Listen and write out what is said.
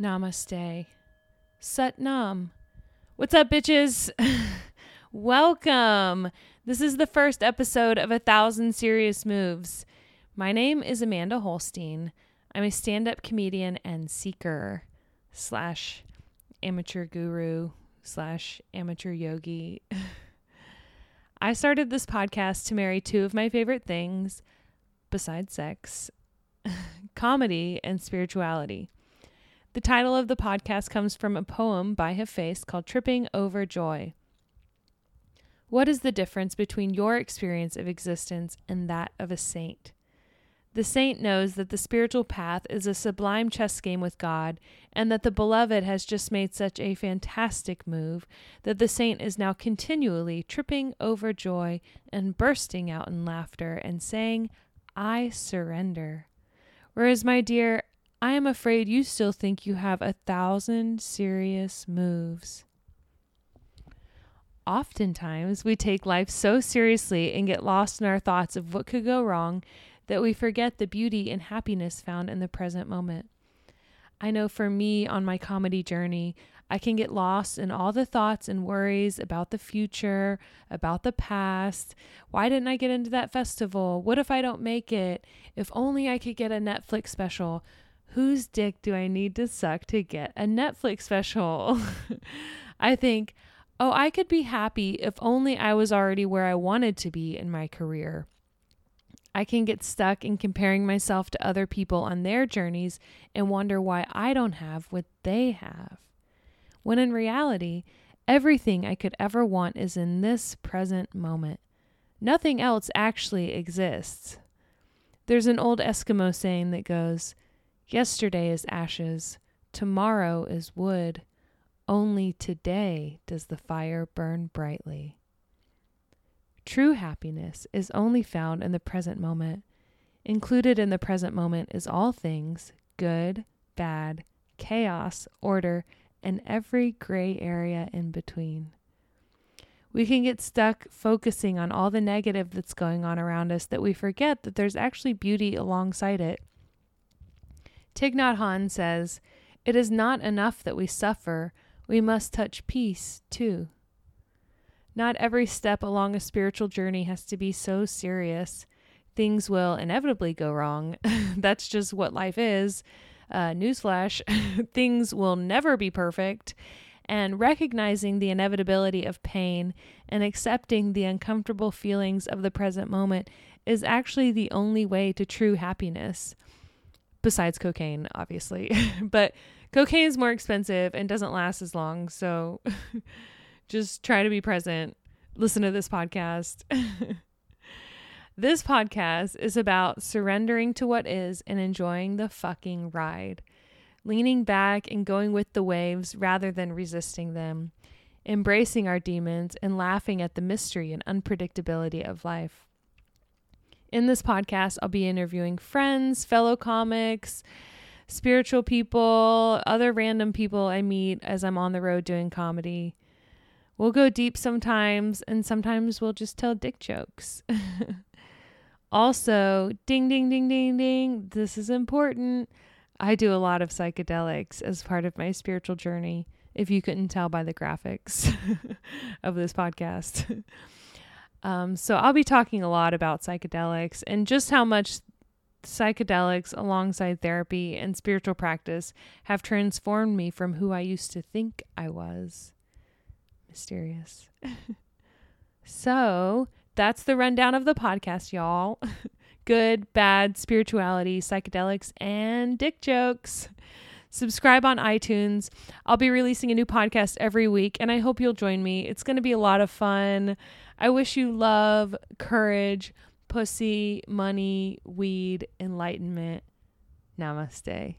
Namaste. Sat Nam. What's up, bitches? Welcome. This is the first episode of A Thousand Serious Moves. My name is Amanda Holstein. I'm a stand up comedian and seeker slash amateur guru slash amateur yogi. I started this podcast to marry two of my favorite things besides sex comedy and spirituality. The title of the podcast comes from a poem by Hafiz called Tripping Over Joy. What is the difference between your experience of existence and that of a saint? The saint knows that the spiritual path is a sublime chess game with God, and that the beloved has just made such a fantastic move that the saint is now continually tripping over joy and bursting out in laughter and saying, I surrender. Whereas, my dear, I am afraid you still think you have a thousand serious moves. Oftentimes, we take life so seriously and get lost in our thoughts of what could go wrong that we forget the beauty and happiness found in the present moment. I know for me on my comedy journey, I can get lost in all the thoughts and worries about the future, about the past. Why didn't I get into that festival? What if I don't make it? If only I could get a Netflix special whose dick do I need to suck to get a Netflix special? I think, oh, I could be happy if only I was already where I wanted to be in my career. I can get stuck in comparing myself to other people on their journeys and wonder why I don't have what they have. When in reality, everything I could ever want is in this present moment. Nothing else actually exists. There's an old Eskimo saying that goes, Yesterday is ashes, tomorrow is wood. Only today does the fire burn brightly. True happiness is only found in the present moment. Included in the present moment is all things good, bad, chaos, order, and every gray area in between. We can get stuck focusing on all the negative that's going on around us that we forget that there's actually beauty alongside it. Thich Nhat Hanh says, It is not enough that we suffer, we must touch peace too. Not every step along a spiritual journey has to be so serious. Things will inevitably go wrong. That's just what life is. Uh, newsflash things will never be perfect. And recognizing the inevitability of pain and accepting the uncomfortable feelings of the present moment is actually the only way to true happiness besides cocaine, obviously. but cocaine is more expensive and doesn't last as long. So just try to be present. Listen to this podcast. this podcast is about surrendering to what is and enjoying the fucking ride, leaning back and going with the waves rather than resisting them, embracing our demons and laughing at the mystery and unpredictability of life. In this podcast, I'll be interviewing friends, fellow comics, spiritual people, other random people I meet as I'm on the road doing comedy. We'll go deep sometimes, and sometimes we'll just tell dick jokes. also, ding, ding, ding, ding, ding, this is important. I do a lot of psychedelics as part of my spiritual journey, if you couldn't tell by the graphics of this podcast. Um, so I'll be talking a lot about psychedelics and just how much psychedelics alongside therapy and spiritual practice have transformed me from who I used to think I was. Mysterious. so that's the rundown of the podcast, y'all. Good, bad, spirituality, psychedelics, and dick jokes. Subscribe on iTunes. I'll be releasing a new podcast every week, and I hope you'll join me. It's going to be a lot of fun. I wish you love, courage, pussy, money, weed, enlightenment. Namaste.